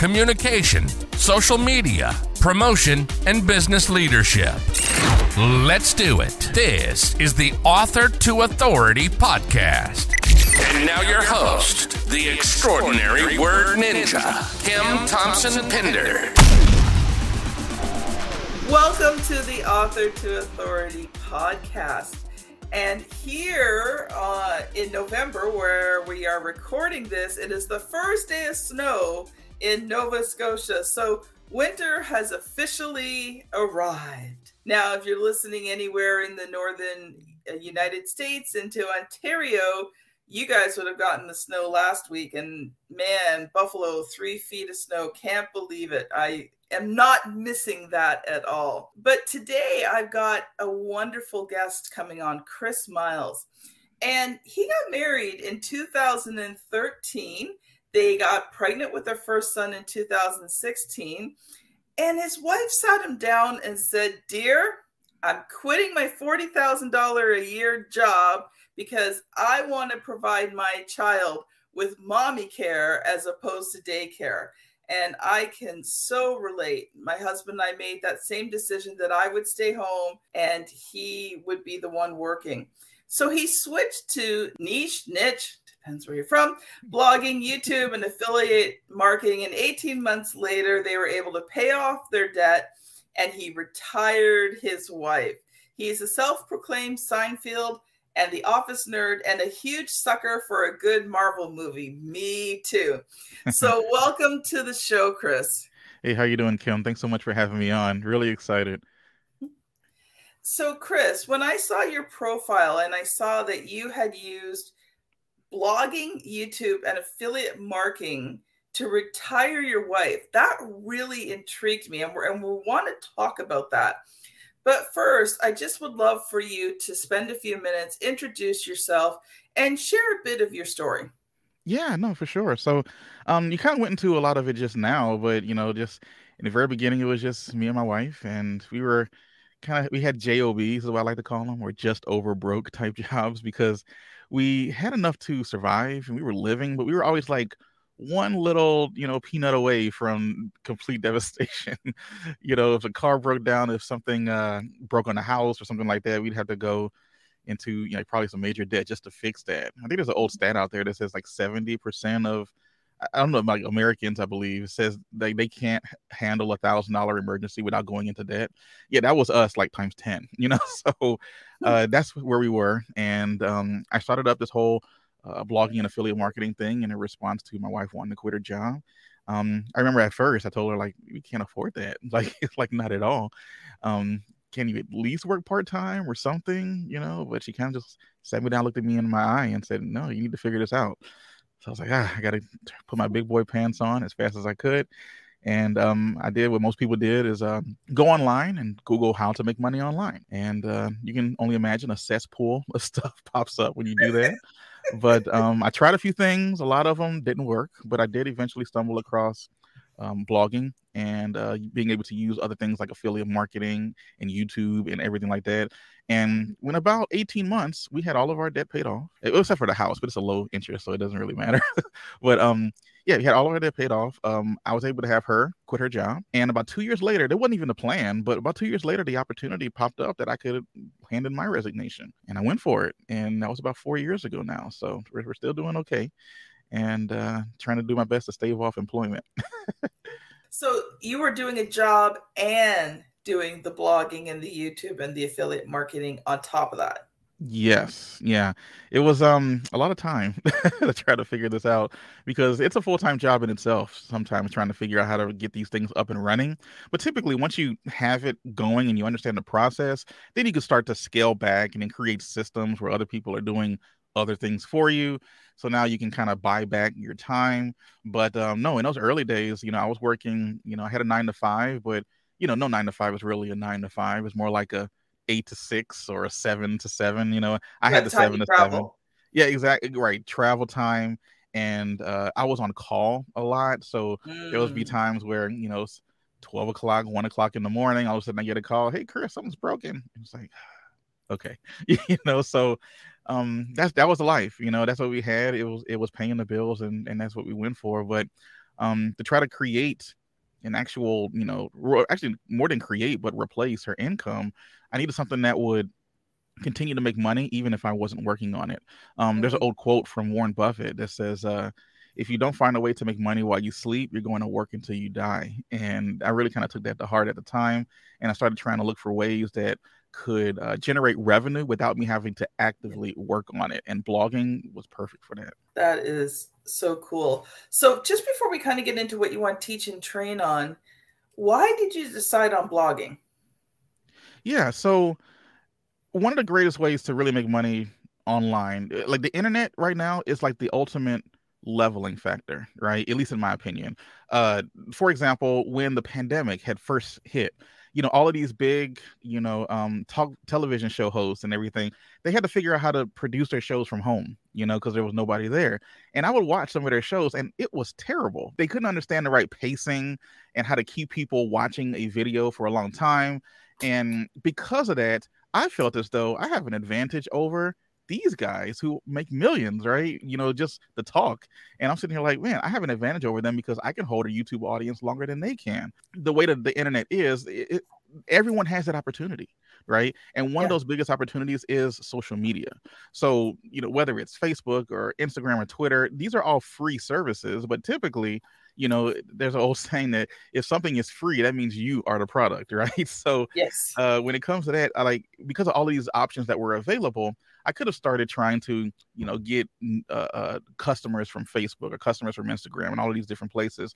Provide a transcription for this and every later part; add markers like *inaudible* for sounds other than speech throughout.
communication, social media, promotion, and business leadership. Let's do it. This is the Author to Authority podcast. And now your host, the extraordinary word ninja, Kim Thompson Pinder. Welcome to the Author to Authority podcast. And here uh, in November, where we are recording this, it is the first day of snow in Nova Scotia. So winter has officially arrived. Now, if you're listening anywhere in the northern uh, United States into Ontario, you guys would have gotten the snow last week. And man, Buffalo, three feet of snow. Can't believe it. I am not missing that at all. But today I've got a wonderful guest coming on, Chris Miles. And he got married in 2013. They got pregnant with their first son in 2016. And his wife sat him down and said, Dear, I'm quitting my $40,000 a year job because I want to provide my child with mommy care as opposed to daycare. And I can so relate. My husband and I made that same decision that I would stay home and he would be the one working. So he switched to niche, niche, depends where you're from, blogging, YouTube, and affiliate marketing. And 18 months later, they were able to pay off their debt and he retired his wife. He's a self proclaimed Seinfeld and the office nerd and a huge sucker for a good Marvel movie. Me too. So *laughs* welcome to the show, Chris. Hey, how you doing, Kim? Thanks so much for having me on. Really excited. So, Chris, when I saw your profile and I saw that you had used blogging, YouTube, and affiliate marketing to retire your wife, that really intrigued me, and, we're, and we want to talk about that. But first, I just would love for you to spend a few minutes, introduce yourself, and share a bit of your story. Yeah, no, for sure. So, um, you kind of went into a lot of it just now, but you know, just in the very beginning, it was just me and my wife, and we were kind of we had jobs, is what I like to call them, or just over broke type *laughs* jobs because we had enough to survive and we were living, but we were always like one little you know peanut away from complete *laughs* devastation. You know if a car broke down if something uh broke on the house or something like that we'd have to go into you know probably some major debt just to fix that. I think there's an old stat out there that says like 70% of I don't know, like Americans, I believe, says they, they can't handle a thousand dollar emergency without going into debt. Yeah, that was us like times 10, *laughs* you know? So uh, that's where we were. And um, I started up this whole uh, blogging and affiliate marketing thing in a response to my wife wanting to quit her job. Um, I remember at first I told her like we can't afford that. *laughs* Like it's like not at all. Um, can you at least work part time or something? You know, but she kind of just sat me down, looked at me in my eye, and said, "No, you need to figure this out." So I was like, ah, I got to put my big boy pants on as fast as I could. And um, I did what most people did is uh, go online and Google how to make money online. And uh, you can only imagine a cesspool *laughs* of stuff pops up when you do that but um, I tried a few things. A lot of them didn't work, but I did eventually stumble across um, blogging and uh, being able to use other things like affiliate marketing and YouTube and everything like that. And when about 18 months, we had all of our debt paid off, except for the house, but it's a low interest, so it doesn't really matter. *laughs* but um, yeah, we had all of our debt paid off. Um, I was able to have her quit her job, and about two years later, there wasn't even a plan, but about two years later, the opportunity popped up that I could hand in my resignation, and I went for it. And that was about four years ago now, so we're, we're still doing okay, and uh, trying to do my best to stave off employment. *laughs* so you were doing a job and doing the blogging and the YouTube and the affiliate marketing on top of that. Yes, yeah. It was um a lot of time *laughs* to try to figure this out because it's a full-time job in itself sometimes trying to figure out how to get these things up and running. But typically once you have it going and you understand the process, then you can start to scale back and then create systems where other people are doing other things for you. So now you can kind of buy back your time. But um, no, in those early days, you know, I was working, you know, I had a nine to five, but you know, no nine to five is really a nine to five. It's more like a eight to six or a seven to seven. You know, I had the seven to travel. seven. Yeah, exactly. Right. Travel time. And uh, I was on call a lot. So mm. there would be times where, you know, 12 o'clock, one o'clock in the morning, all of a sudden I get a call, Hey, Chris, something's broken. It's like, *sighs* okay. *laughs* you know, so um that's that was the life, you know, that's what we had. It was it was paying the bills and, and that's what we went for. But um to try to create an actual, you know, actually more than create, but replace her income, I needed something that would continue to make money even if I wasn't working on it. Um, mm-hmm. There's an mm-hmm. old quote from Warren Buffett that says, uh, if you don't find a way to make money while you sleep, you're going to work until you die. And I really kind of took that to heart at the time. And I started trying to look for ways that could uh, generate revenue without me having to actively work on it. And blogging was perfect for that. That is so cool. So, just before we kind of get into what you want to teach and train on, why did you decide on blogging? Yeah. So, one of the greatest ways to really make money online, eh, like the internet right now, is like the ultimate leveling factor, right? At least in my opinion. Uh, for example, when the pandemic had first hit, you know, all of these big, you know, um, talk television show hosts and everything, they had to figure out how to produce their shows from home, you know, because there was nobody there. And I would watch some of their shows and it was terrible. They couldn't understand the right pacing and how to keep people watching a video for a long time. And because of that, I felt as though I have an advantage over these guys who make millions, right? You know, just the talk. And I'm sitting here like, man, I have an advantage over them because I can hold a YouTube audience longer than they can. The way that the internet is, it, everyone has that opportunity right and one yeah. of those biggest opportunities is social media so you know whether it's facebook or instagram or twitter these are all free services but typically you know, there's an old *laughs* saying that if something is free, that means you are the product, *laughs* right? So, yes, uh, when it comes to that, I like because of all of these options that were available, I could have started trying to, you know, get uh, uh, customers from Facebook or customers from Instagram and all of these different places.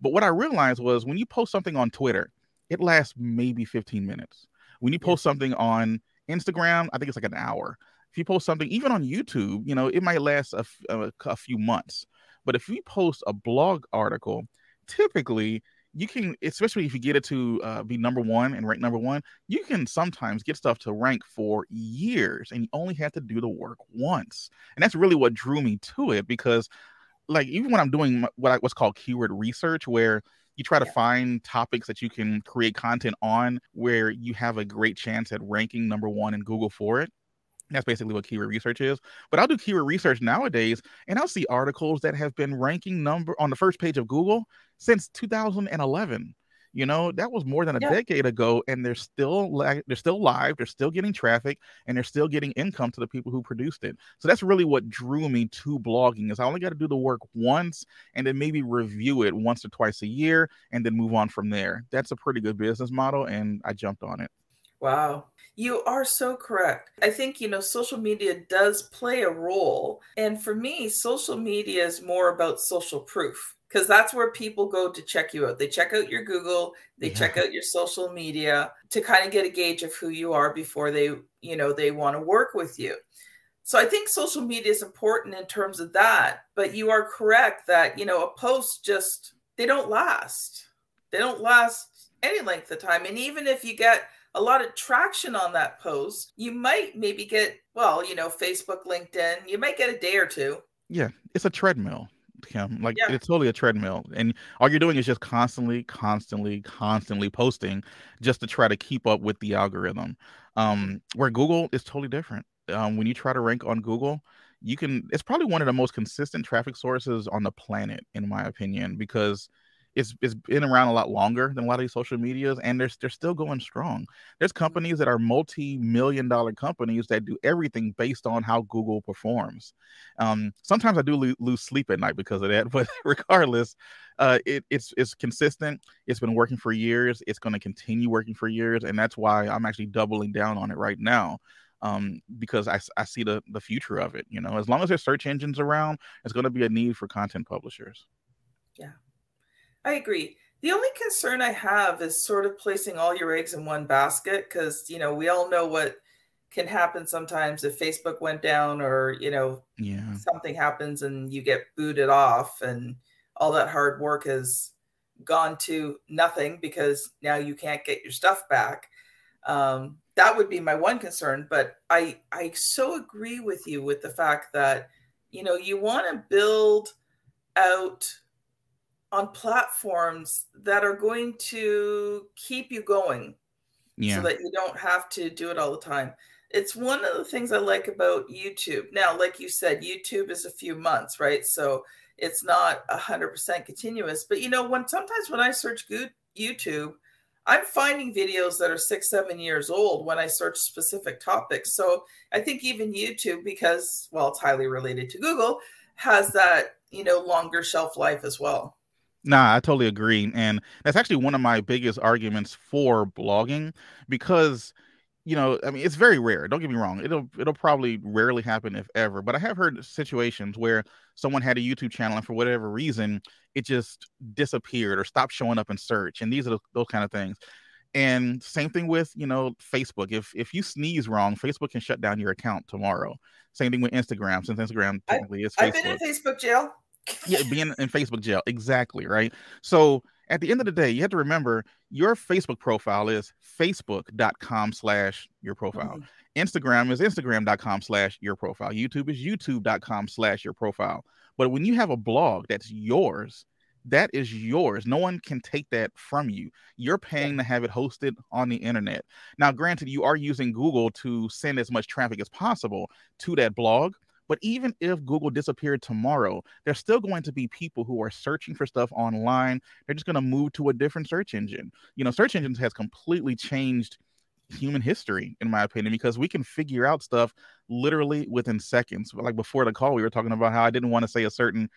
But what I realized was when you post something on Twitter, it lasts maybe 15 minutes. When you post something on Instagram, I think it's like an hour. If you post something even on YouTube, you know, it might last a, a, a few months. But if we post a blog article, typically you can, especially if you get it to uh, be number one and rank number one, you can sometimes get stuff to rank for years and you only have to do the work once. And that's really what drew me to it because, like, even when I'm doing what I, what's called keyword research, where you try to yeah. find topics that you can create content on where you have a great chance at ranking number one in Google for it. That's basically what keyword research is. But I'll do keyword research nowadays and I'll see articles that have been ranking number on the first page of Google since 2011. You know, that was more than a yeah. decade ago and they're still li- they're still live, they're still getting traffic and they're still getting income to the people who produced it. So that's really what drew me to blogging is I only got to do the work once and then maybe review it once or twice a year and then move on from there. That's a pretty good business model and I jumped on it. Wow. You are so correct. I think, you know, social media does play a role. And for me, social media is more about social proof because that's where people go to check you out. They check out your Google, they yeah. check out your social media to kind of get a gauge of who you are before they, you know, they want to work with you. So I think social media is important in terms of that, but you are correct that, you know, a post just they don't last. They don't last any length of time. And even if you get a lot of traction on that post, you might maybe get, well, you know, Facebook, LinkedIn, you might get a day or two. Yeah, it's a treadmill. Kim. Like yeah. it's totally a treadmill, and all you're doing is just constantly, constantly, constantly posting just to try to keep up with the algorithm. Um, where Google is totally different. Um, when you try to rank on Google, you can. It's probably one of the most consistent traffic sources on the planet, in my opinion, because it's it's been around a lot longer than a lot of these social medias, and they're they're still going strong. There's companies that are multi-million dollar companies that do everything based on how Google performs. Um, sometimes I do lo- lose sleep at night because of that, *laughs* but regardless, uh, it, it's it's consistent. It's been working for years. It's going to continue working for years, and that's why I'm actually doubling down on it right now um, because I, I see the, the future of it. You know, as long as there's search engines around, it's going to be a need for content publishers. Yeah. I agree. The only concern I have is sort of placing all your eggs in one basket because, you know, we all know what can happen sometimes if Facebook went down or you know Yeah. something happens and you get booted off and all that hard work has gone to nothing because now you can't get your stuff back. Um, that would be my one concern. But I I so agree with you with the fact that you know you want to build out on platforms that are going to keep you going Yeah. so that you don't have to do it all the time. It's one of the things I like about YouTube. Now, like you said, YouTube is a few months, right? So it's not a hundred percent continuous. But you know, when sometimes when I search good YouTube, I'm finding videos that are six, seven years old when I search specific topics. So I think even YouTube, because well, it's highly related to Google, has that you know longer shelf life as well. Nah, I totally agree. And that's actually one of my biggest arguments for blogging because you know, I mean, it's very rare. Don't get me wrong. It'll it'll probably rarely happen if ever, but I have heard situations where someone had a YouTube channel and for whatever reason it just disappeared or stopped showing up in search. And these are the, those kind of things. And same thing with, you know, Facebook. If if you sneeze wrong, Facebook can shut down your account tomorrow. Same thing with Instagram, since Instagram I- technically is I've been in Facebook jail. Yeah, being in Facebook jail. Exactly, right? So at the end of the day, you have to remember your Facebook profile is facebook.com slash your profile. Mhm. Instagram is instagram.com slash your profile. YouTube is youtube.com slash your profile. But when you have a blog that's yours, that is yours. No one can take that from you. You're paying to have it hosted on the internet. Now, granted, you are using Google to send as much traffic as possible to that blog. But even if Google disappeared tomorrow, there's still going to be people who are searching for stuff online. They're just going to move to a different search engine. You know, search engines has completely changed human history, in my opinion, because we can figure out stuff literally within seconds. Like before the call, we were talking about how I didn't want to say a certain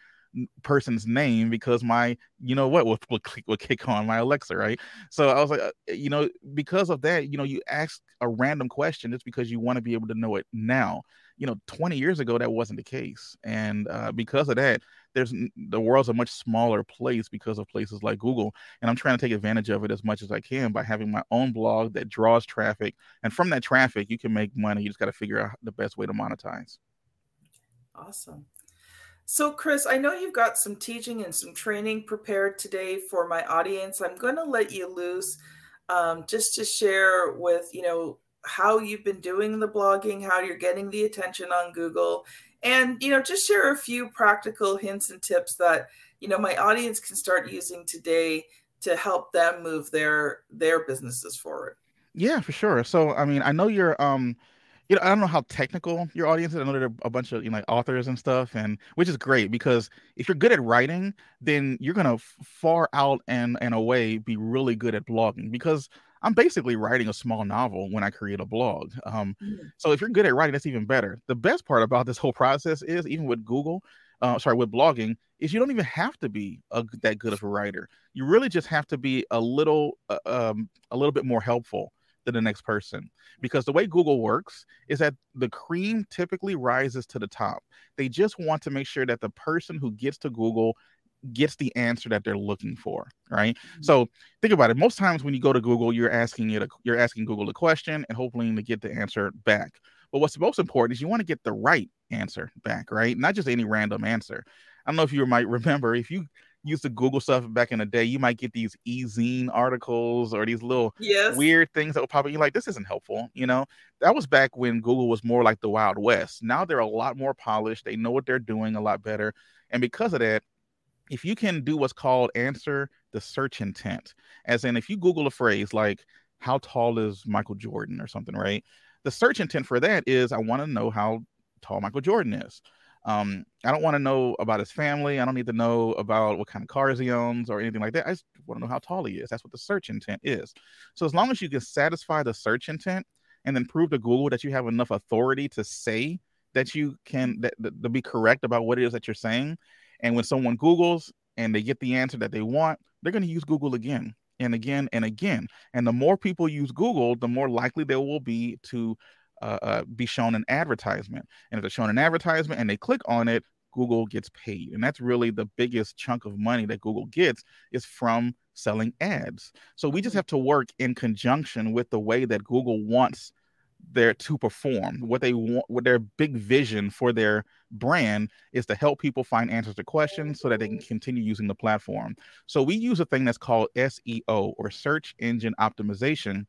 person's name because my, you know what, *laughs* would, click, would kick on my Alexa, right? So I was like, uh, you know, because of that, you know, you ask a random question just because you want to be able to know it now you know 20 years ago that wasn't the case. And uh, because of that there's the world's a much smaller place because of places like google. And i'm trying to take advantage of it as much as i can by having my own blog that draws traffic. And from that traffic you can make money. You just got to figure out the best way to monetize. Awesome. So, Chris, I know you've got some teaching and some training prepared today for my audience. I'm going to let you loose um, just to share with, you know, how you've been doing the blogging, how you're getting the attention on Google, and, you know, just share a few practical hints and tips that, you know, my audience can start using today to help them move their their businesses forward. yeah for sure so i mean i know you're um you know, I don't know how technical your audience is. I know there are a bunch of you know like authors and stuff, and which is great because if you're good at writing, then you're gonna far out and and away be really good at blogging because I'm basically writing a small novel when I create a blog. Um, so if you're good at writing, that's even better. The best part about this whole process is even with Google, uh, sorry, with blogging, is you don't even have to be a, that good of a writer. You really just have to be a little, uh, um, a little bit more helpful than the next person. Because the way Google works is that the cream typically rises to the top. They just want to make sure that the person who gets to Google gets the answer that they're looking for, right? Mhm. So think about it. Most times when you go to Google, you're asking it, a, you're asking Google a question and hoping to get the answer back. But what's most important is you want to get the right answer back, right? Not just any random answer. I don't know if you might remember if you used to Google stuff back in the day, you might get these e-zine articles or these little Yes. weird things that will pop up. You're like, this isn't helpful. You know, that was back when Google was more like the Wild West. Now they're a lot more polished. They know what they're doing a lot better. And because of that, if you can do what's called answer the search intent, as in if you Google a phrase like, how tall is Michael Jordan or something, right? The search intent for that is, I want to know how tall Michael Jordan is. Um, I don't want to know about his family. I don't need to know about what kind of cars he owns or anything like that. I just want to know how tall he is. That's what the search intent is. So as long as you can satisfy the search intent and then prove to Google that you have enough authority to say that you can that, that to be correct about what it is that you're saying, and when someone Googles and they get the answer that they want, they're going to use Google again and again and again. And the more people use Google, the more likely they will be to uh, uh, be shown an advertisement. And if they're shown an advertisement and they click on it, Google gets paid. And that's really the biggest chunk of money that Google gets is from selling ads. So we just have to work in conjunction with the way that Google wants there to perform. What they want what their big vision for their brand is to help people find answers to questions so that they can continue using the platform. So we use a thing that's called seo or search engine optimization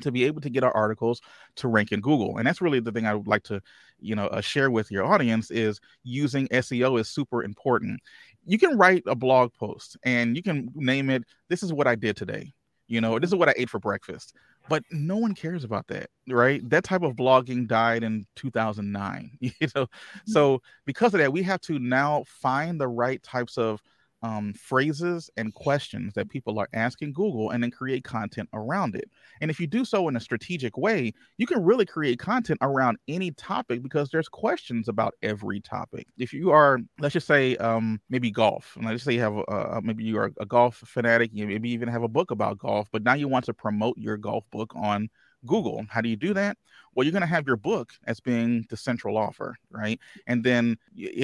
to be able to get our articles to rank in google. And that's really the thing i would like to you know uh, share with your audience is using seo is super important. You can write a blog post and you can name it this is what i did today. You know this is what i ate for breakfast but no one cares about that right that type of blogging died in 2009 *laughs* you know mm-hmm. so because of that we have to now find the right types of um, phrases and questions that people are asking Google and then create content around it. And if you do so in a strategic way, you can really create content around any topic because there's questions about every topic. If you are, let's just say, um, maybe golf, and let's just say you have, a, maybe you are a golf fanatic, you maybe even have a book about golf, but now you want to promote your golf book on Google. How do you do that? Well, you're going to have your book as being the central offer, right? And then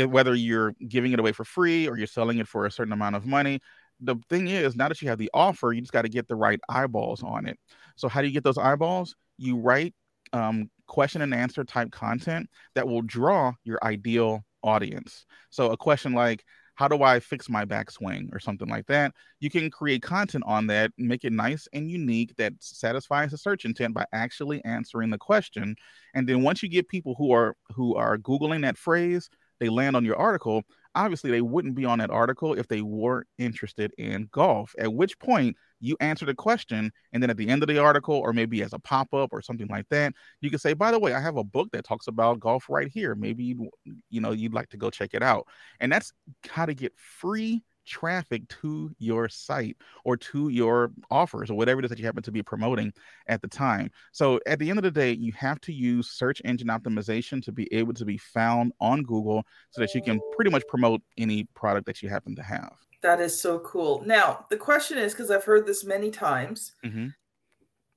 whether you're giving it away for free or you're selling it for a certain amount of money, the thing is, now that you have the offer, you just got to get the right eyeballs on it. So, how do you get those eyeballs? You write um, question and answer type content that will draw your ideal audience. So, a question like, how do I fix my backswing or something like that? You can create content on that, make it nice and unique that satisfies the search intent by actually answering the question. And then once you get people who are who are googling that phrase, they land on your article, obviously they wouldn't be on that article if they weren't interested in golf. At which point you answer the question, and then at the end of the article, or maybe as a pop up or something like that, you can say, "By the way, I have a book that talks about golf right here. Maybe you you know you'd like to go check it out." And that's how to get free traffic to your site or to your offers or whatever it is that you happen to be promoting at the time. So at the end of the day, you have to use search engine optimization to be able to be found on Google so that you can pretty much promote any product that you happen to have. That is so cool. Now, the question is because I've heard this many times mm-hmm.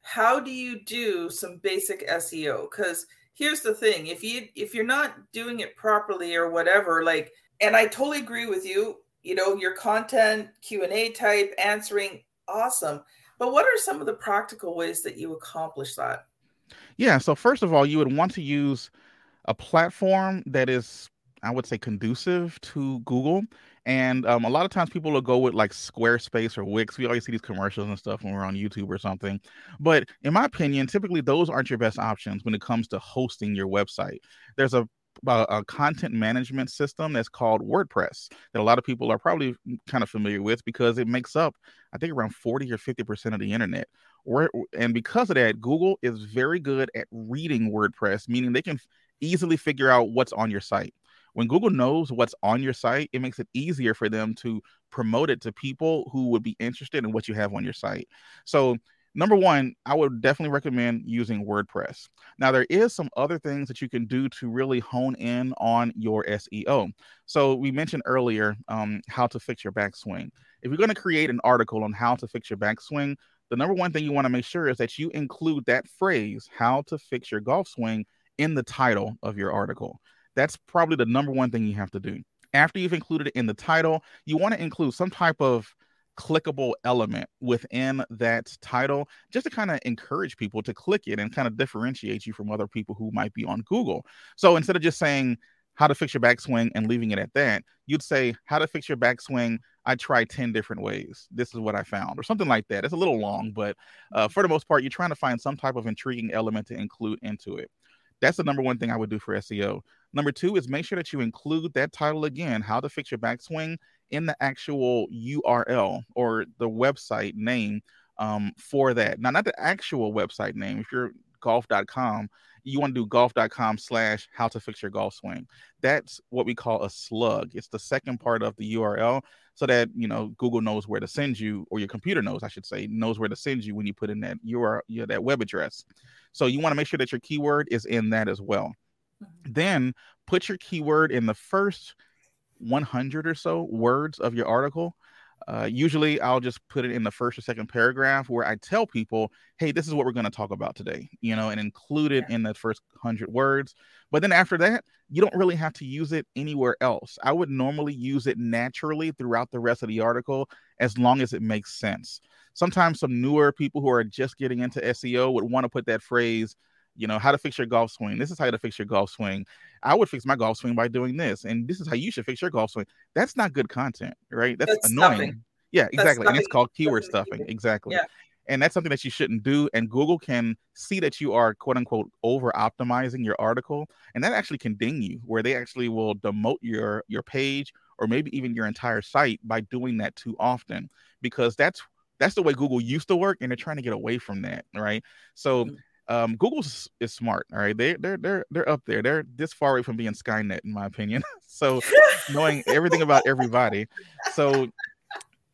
how do you do some basic SEO? Because here's the thing if you if you're not doing it properly or whatever like and i totally agree with you you know your content q&a type answering awesome but what are some of the practical ways that you accomplish that yeah so first of all you would want to use a platform that is i would say conducive to google and um, a lot of times people will go with like Squarespace or Wix. We always see these commercials and stuff when we're on YouTube or something. But in my opinion, typically those aren't your best options when it comes to hosting your website. There's a content management system that's called WordPress that a lot of people are probably kind of familiar with because it makes up, I think, around 40 or 50% of the internet. And because of that, Google is very good at reading WordPress, meaning they can easily figure out what's on your site when Google knows what's on your site, it makes it easier for them to promote it to people who would be interested in what you have on your site. So, number one, I would definitely recommend using WordPress. Now, there is some other things that you can do to really hone in on your SEO. So, we mentioned earlier um, how to fix your backswing. If you're going to create an article on how to fix your backswing, the number one thing you want to make sure is that you include that phrase, how to fix your golf swing, in the title of your article. That's probably the number one thing you have to do. After you've included it in the title, you want to include some type of clickable element within that title just to kind of encourage people to click it and kind of differentiate you from other people who might be on Google. So instead of just saying how to fix your backswing and leaving it at that, you'd say how to fix your backswing. I tried 10 different ways. This is what I found, or something like that. It's a little long, but uh, for the most part, you're trying to find some type of intriguing element to include into it. That's the number one thing I would do for SEO. Number two is make sure that you include that title again, how to fix your backswing, in the actual URL or the website name um, for that. Now, not the actual website name. If you're golf.com, you want to do golf.com slash how to fix your golf swing. That's what we call a slug. It's the second part of the URL so that, you know, Google knows where to send you, or your computer knows, I should say, knows where to send you when you put in that URL, you know, that web address. So you want to make sure that your keyword is in that as well. Mm-hmm. Then put your keyword in the first 100 or so words of your article. Uh, usually, I'll just put it in the first or second paragraph where I tell people, "Hey, this is what we're going to talk about today," you know, and include it yeah. in the first hundred words. But then after that, you don't really have to use it anywhere else. I would normally use it naturally throughout the rest of the article as long as it makes sense. Sometimes some newer people who are just getting into SEO would want to put that phrase you know how to fix your golf swing. This is how to fix your golf swing. I would fix my golf swing by doing this and this is how you should fix your golf swing. That's not good content right? That's, that's annoying. stuffing. yeah exactly and it's called keyword stuffing exactly. Yeah. and that's something that you shouldn't do and google can see that you are quote unquote over optimizing your article and that actually can ding you where they actually will demote your your page or maybe even your entire site by doing that too often because that's that's the way google used to work and they're trying to get away from that right? So mm-hmm um, Google is smart. All right, they they're they're they're up there. They're this far away from being Skynet, in my opinion. *laughs* so knowing everything about everybody, so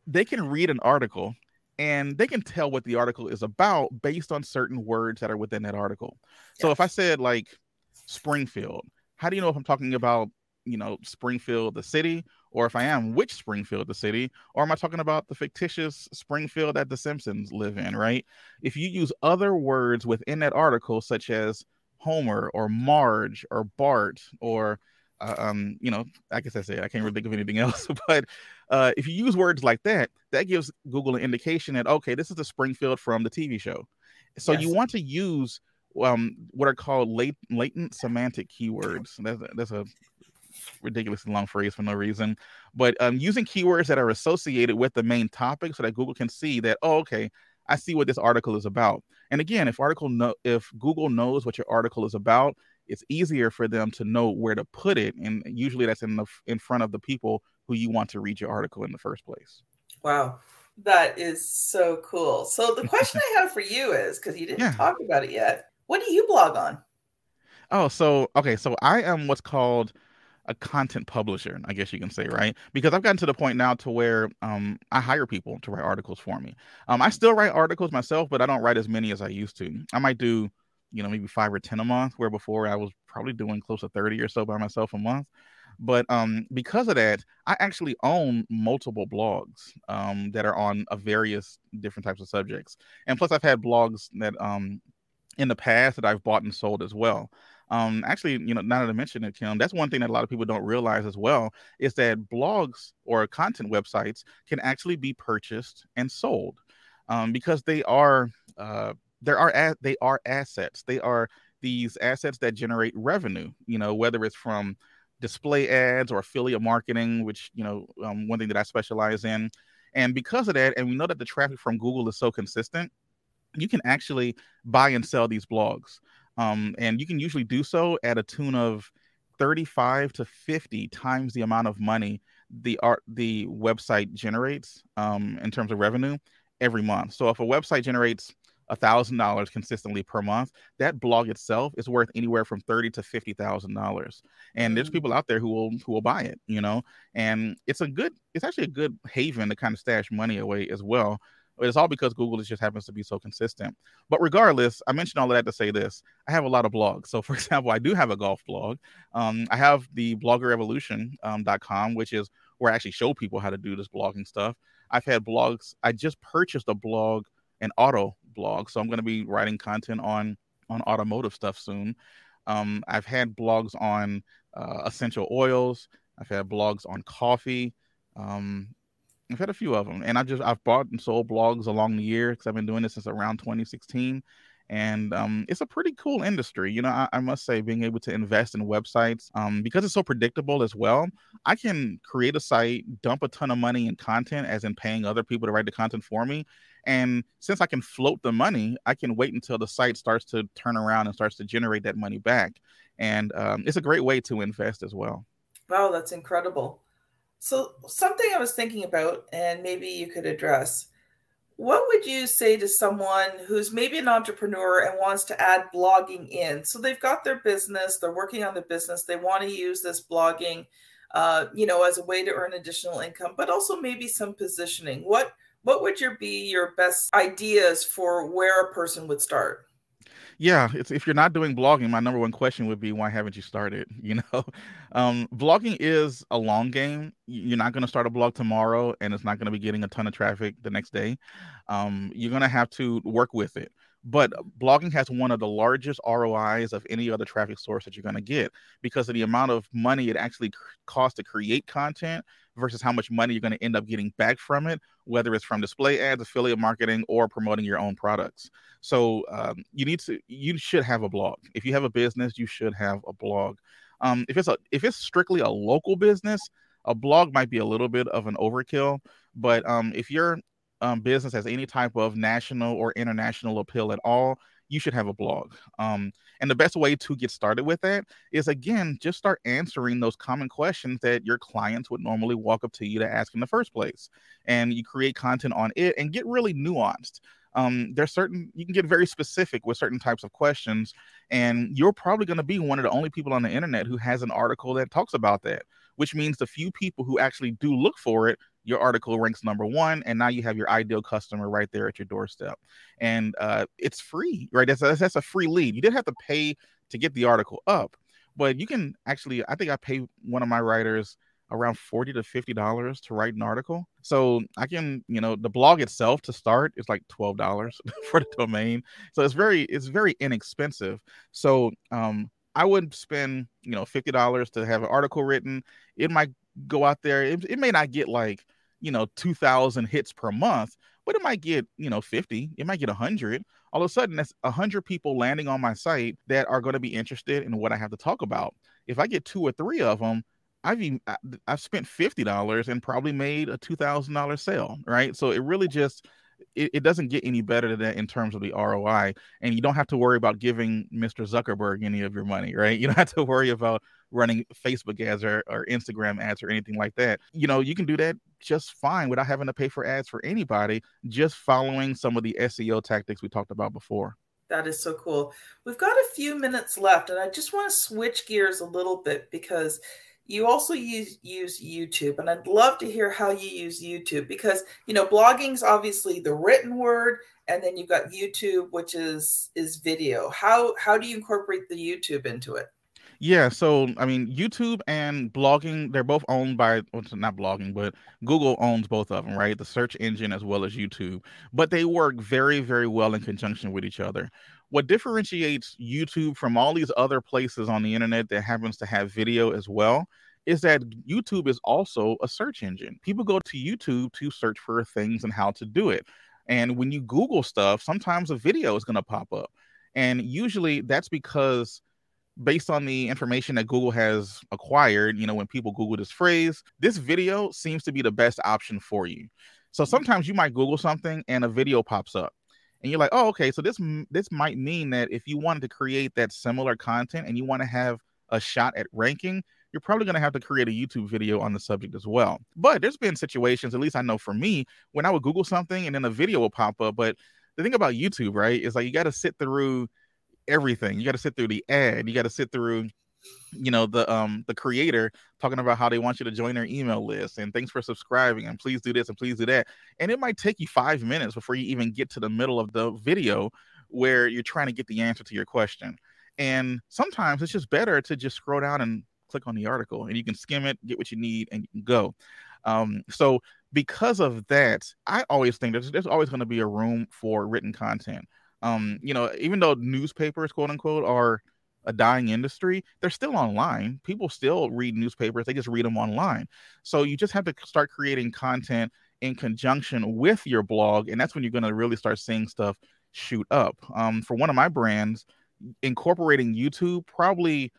they can read an article and they can tell what the article is about based on certain words that are within that article. So if I said like Springfield, how do you know if I'm talking about you know Springfield the city or if I am, which Springfield, the city, or am I talking about the fictitious Springfield that the Simpsons live in, right? If you use other words within that article, such as Homer or Marge or Bart or uh, um, you know, I guess I say I can't really think of anything *laughs* else, but uh, if you use words like that, that gives Google an indication that okay, this is the Springfield from the TV show. So yes. you want to use um, what are called late, latent semantic keywords. That's, that's a ridiculously long phrase for no reason. But um, using keywords that are associated with the main topic so that Google can see that, oh, okay, I see what this article is about. And again, if article no, if Google knows what your article is about, it's easier for them to know where to put it, and usually that's in the in front of the people who you want to read your article in the first place. Wow, that is so cool. So the question I have for you is because you didn't yeah. talk about it yet. What do you blog on? Oh, so okay, so I am what's called a content publisher, I guess you can say, right? Because I've gotten to the point now to where um, I hire people to write articles for me. Um, I still write articles myself, but I don't write as many as I used to. I might do, you know, maybe five or ten a month, where before I was probably doing close to thirty or so by myself a month. But um, because of that, I actually own multiple blogs um, that are on a various different types of subjects, and plus I've had blogs that um, in the past that I've bought and sold as well. Um, actually, you know, now that I mention it, Kim, that's one thing that a lot of people don't realize as well is that blogs or content websites can actually be purchased and sold um, because they are uh, there are a- they are assets. They are these assets that generate revenue. You know, whether it's from display ads or affiliate marketing, which you know, um, one thing that I specialize in. And because of that, and we know that the traffic from Google is so consistent, you can actually buy and sell these blogs. Um, and you can usually do so at a tune of 35 to 50 times the amount of money the art the website generates um, in terms of revenue every month. So if a website generates a thousand dollars consistently per month, that blog itself is worth anywhere from thirty to fifty thousand dollars. And there's people mm. out there who will who will buy it, you know. And it's a good, it's actually a good haven to kind of stash money away as well it's all because Google just happens to be so consistent. But regardless, I mentioned all of that to say this. I have a lot of blogs. So, *laughs* for example, I do have a golf blog. Um, I have the bloggerevolution.com, um, which is where I actually show people how to do this blogging stuff. I've had blogs. I just purchased a blog, an auto blog. So I'm going to be writing content on on automotive stuff soon. Um, I've had blogs on uh, essential oils. I've had blogs on coffee. Um, I've had a few of them, and I just I've bought and sold blogs along the year because I've been doing this since around 2016, and um, it's a pretty cool industry. You know, I, I, must say, being able to invest in websites um, because it's so predictable as well. I can create a site, dump a ton of money in content, as in paying other people to write the content for me, and since I can float the money, I can wait until the site starts to turn around and starts to generate that money back, and um, it's a great way to invest as well. Wow, that's incredible. So, something I was thinking about, and maybe you could address what would you say to someone who's maybe an entrepreneur and wants to add blogging in? So, they've got their business, they're working on the business, they want to use this blogging. Uh, you know, as a way to earn additional income, but also maybe some positioning. What what would your be your best ideas for where a person would start? Yeah if you're not doing blogging my number one question would be why haven't you started? *laughs* You know? Um, blogging is a long game. You're not going to start a blog tomorrow and it's not going to be getting a ton of traffic the next day. Um, you're going to have to work with it. But blogging has one of the largest ROIs of any other traffic source that you're going to get because of the amount of money it actually costs to create content versus how much money you're going to end up getting back from it, whether it's from display ads, affiliate marketing, or promoting your own products. So um, you need to, you should have a blog. If you have a business, you should have a blog. Um, if it's a, if it's strictly a local business, a blog might be a little bit of an overkill. But um, if your um, business has any type of national or international appeal at all, you should have a blog. Um, and the best way to get started with that is again, just start answering those common questions that your clients would normally walk up to you to ask in the first place. And you create content on it and get really nuanced. Um, there's certain you can get very specific with certain types of questions, and you're probably going to be one of the only people on the internet who has an article that talks about that which means the few people who actually do look for it your article ranks number one and now you have your ideal customer right there at your doorstep. And uh, it's free right? That's a, that's a free lead. You didn't have to pay to get the article up but you can actually i think i pay one of my writers around 40 to 50 dollars to write an article. So i can you know the blog itself to start is like 12 dollars *laughs* for the domain. So it's very it's very inexpensive. So um i would spend you know 50 dollars to have an article written. It might go out there it, it may not get like you know 2000 hits per month but it might get you know 50 it might get 100 all of a sudden that's 100 people landing on my site that are going to be interested in what i have to talk about. If i get two or three of them i've even i've spent $50 and probably made a $2000 sale right? So it really just it, it, doesn't get any better than that in terms of the ROI. And you don't have to worry about giving Mr. Zuckerberg any of your money, right? *laughs* You don't have to worry about running Facebook ads or, or Instagram ads or anything like that. You know, you can do that just fine without having to pay for ads for anybody, just following some of the SEO tactics we talked about before. That is so cool. We've got a few minutes left, and I just want to switch gears a little bit because you also use use YouTube, and I'd love to hear how you use YouTube because you know blogging's obviously the written word, and then you've got YouTube, which is is video. How how do you incorporate the YouTube into it? Yeah, so I mean, YouTube and blogging, they're both owned by, well, not blogging, but Google owns both of them, right? The search engine as well as YouTube. But they work very, very well in conjunction with each other. What differentiates YouTube from all these other places on the internet that happens to have video as well is that YouTube is also a search engine. People go to YouTube to search for things and how to do it. And when you Google stuff, sometimes a video is going to pop up. And usually that's because based on the information that Google has acquired, you know, when people Google this phrase, this video seems to be the best option for you. So mm-hmm. sometimes you might Google something and a video pops up. And you're like, "Oh, okay, so this this might mean that if you wanted to create that similar content and you want to have a shot at ranking, you're probably going to have to create a YouTube video on the subject as well. But there's been situations, at least I know for me, when I would Google something and then a video will pop up. But the thing about YouTube, right, is like you got to sit through everything. You got to sit through the ad. You got to sit through you know the um the creator talking about how they want you to join their email list and thanks for subscribing and please do this and please do that and it might take you five minutes before you even get to the middle of the video where you're trying to get the answer to your question and sometimes it's just better to just scroll down and click on the article and you can skim it get what you need and you can go um so because of that i always think there's, there's always going to be a room for written content um, you know, even though newspapers, quote unquote, are a dying industry, they're still online. People still read newspapers, they just read them online. So you just have to start creating content in conjunction with your blog, and that's when you're going to really start seeing stuff shoot up. Um, for one of my brands, incorporating YouTube probably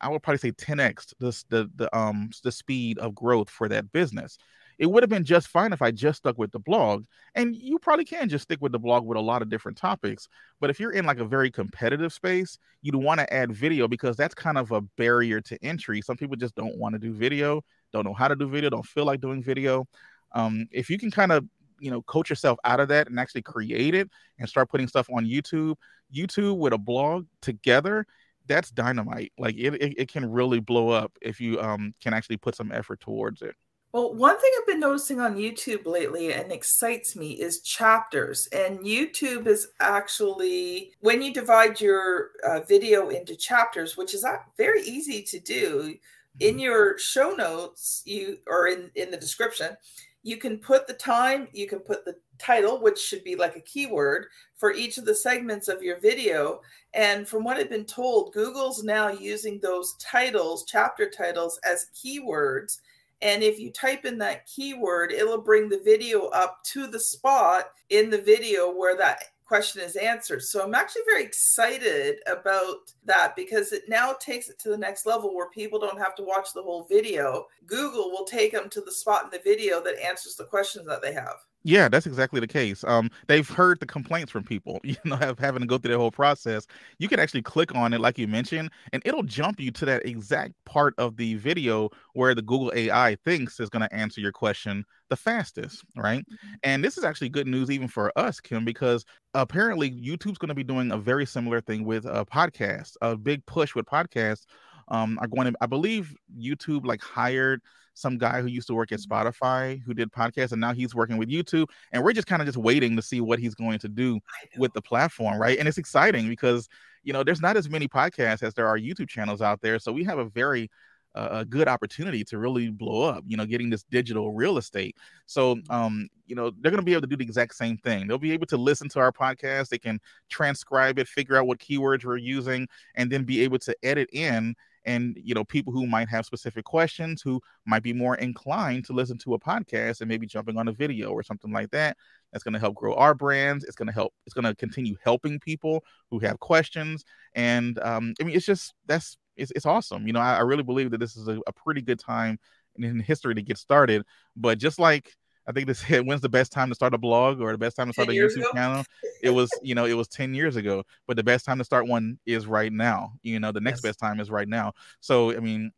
I would probably say 10x the the the um the speed of growth for that business it would have been just fine if I just stuck with the blog. And you probably can just stick with the blog with a lot of different topics. But if you're in like a very competitive space, you'd want to add video because that's kind of a barrier to entry. Some people just don't want to do video, don't know how to do video, don't feel like doing video. Um, if you can kind of you know coach yourself out of that and actually create it and start putting stuff on youtube youtube with a blog together that's dynamite like it, it, it can really blow up if you um can actually put some effort towards it well, one thing I've been noticing on YouTube lately and excites me is chapters. And YouTube is actually, when you divide your uh, video into chapters, which is very easy to do, in mm-hmm. your show notes, you or in, in the description, you can put the time, you can put the title, which should be like a keyword for each of the segments of your video. And from what I've been told, Google's now using those titles, chapter titles, as keywords. And if you type in that keyword, it'll bring the video up to the spot in the video where that question is answered. So I'm actually very excited about that because it now takes it to the next level where people don't have to watch the whole video. Google will take them to the spot in the video that answers the questions that they have. Yeah, that's exactly the case. Um, they've heard the complaints from people, *laughs* you know, have, having to go through the whole process. You can actually click on it, like you mentioned, and it'll jump you to that exact part of the video where the Google AI thinks is going to answer your question the fastest, right? Mm-hmm. And this is actually good news even for us, Kim, because apparently YouTube's going to be doing a very similar thing with a podcast, a big push with podcasts. Um, are going to, I believe, YouTube like hired some guy who used to work at mm-hmm. Spotify who did podcasts and now he's working with YouTube. And we're just kind of just waiting to see what he's going to do with the platform, right? And it's exciting because you know there's not as many podcasts as there are YouTube channels out there. So we have a very uh, a good opportunity to really blow up, you know, getting this digital real estate. So, mm-hmm. um, you know, they're going to be able to do the exact same thing. They'll be able to listen to our podcast. They can transcribe it, figure out what keywords we're using, and then be able to edit in and you know people who might have specific questions who might be more inclined to listen to a podcast and maybe jumping on a video or something like that that's going to help grow our brands it's going to help it's going to continue helping people who have questions and um, i mean it's just that's it's, it's awesome you know I, I really believe that this is a, a pretty good time in history to get started but just like I think this hit when's the best time to start a blog or the best time to start a YouTube ago? channel? It *laughs* was, you know, it was 10 years ago, but the best time to start one is right now. You know, the next yes. best time is right now. So, I mean,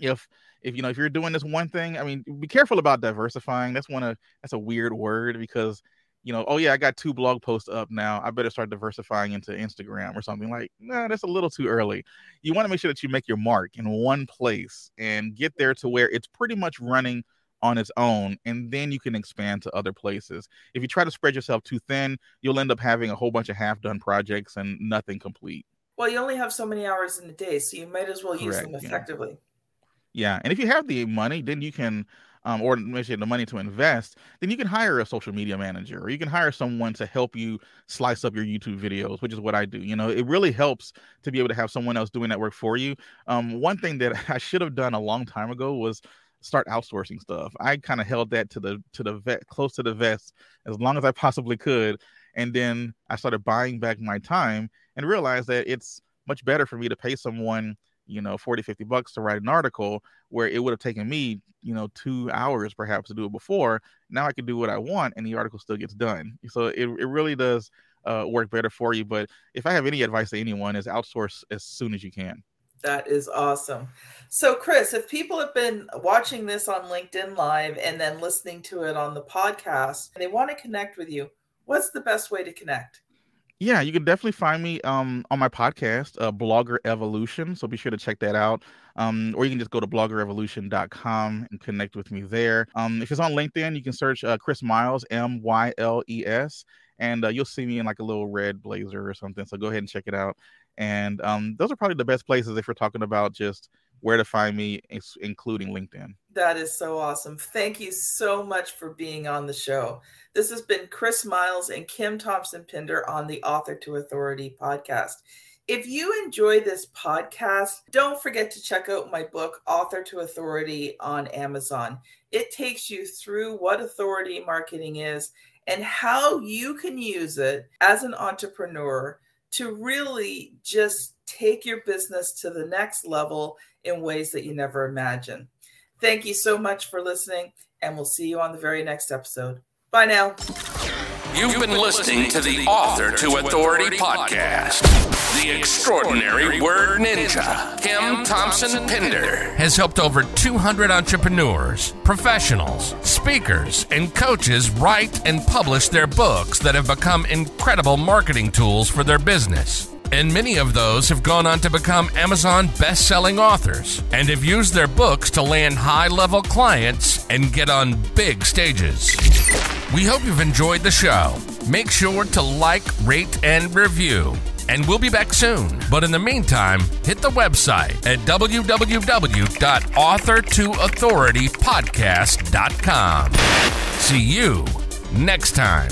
if if you know if you're doing this one thing, I mean, be careful about diversifying. That's one of that's a weird word because you know, oh yeah, I got two blog posts up now. I better start diversifying into Instagram or something like. Nah, that's a little too early. You want to make sure that you make your mark in one place and get there to where it's pretty much running on its own and then you can expand to other places if you try to spread yourself too thin you'll end up having a whole bunch of half done projects and nothing complete well you only have so many hours in a day so you might as well use them effectively yeah. yeah and if you have the money then you can um, or maybe the money to invest, then you can hire a social media manager or you can hire someone to help you slice up your YouTube videos, which is what I do. You know, it really helps to be able to have someone else doing that work for you. Um, one thing that *laughs* I should have done a long time ago was start outsourcing stuff. I kind of held that to the to the vet close to the vest as long as I possibly could, and then I started buying back my time and realized that it's much better for me to pay someone you know 40 50 bucks to write an article where it would have taken me you know two hours perhaps to do it before. Now i can do what i want and the article still gets done. So it, it really does uh, work better for you but if i have any advice to anyone is outsource as soon as you can that is awesome. So, Chris, if people have been watching this on LinkedIn Live and then listening to it on the podcast and they want to connect with you, what's the best way to connect? Yeah, you can definitely find me um, on my podcast, uh, Blogger Evolution. So be sure to check that out. Um, or you can just go to bloggerevolution.com and connect with me there. Um, if it's on LinkedIn, you can search uh, Chris Myles, M Y L E S, and uh, you'll see me in like a little red blazer or something. So go ahead and check it out. And um, those are probably the best places if we're talking about just where to find me, including LinkedIn. That is so awesome. Thank you so much for being on the show. This has been Chris Myles and Kim Thompson Pinder on the Author to Authority podcast. If you enjoy this podcast, don't forget to check out my book, Author to Authority, on Amazon. It takes you through what authority marketing is and how you can use it as an entrepreneur to really just take your business to the next level in ways that you never imagined. Thank you so much for listening, and we'll see you on the very next episode. Bye now. You've been listening to the Author to Authority podcast. The extraordinary word ninja, Kim Thompson Pinder, has helped over 200 entrepreneurs, professionals, speakers, and coaches write and publish their books that have become incredible marketing tools for their business. And many of those have gone on to become Amazon best selling authors and have used their books to land high level clients and get on big stages. We hope you've enjoyed the show. Make sure to like, rate, and review. And we'll be back soon. But in the meantime, hit the website at www.authortoauthoritypodcast.com. See you next time.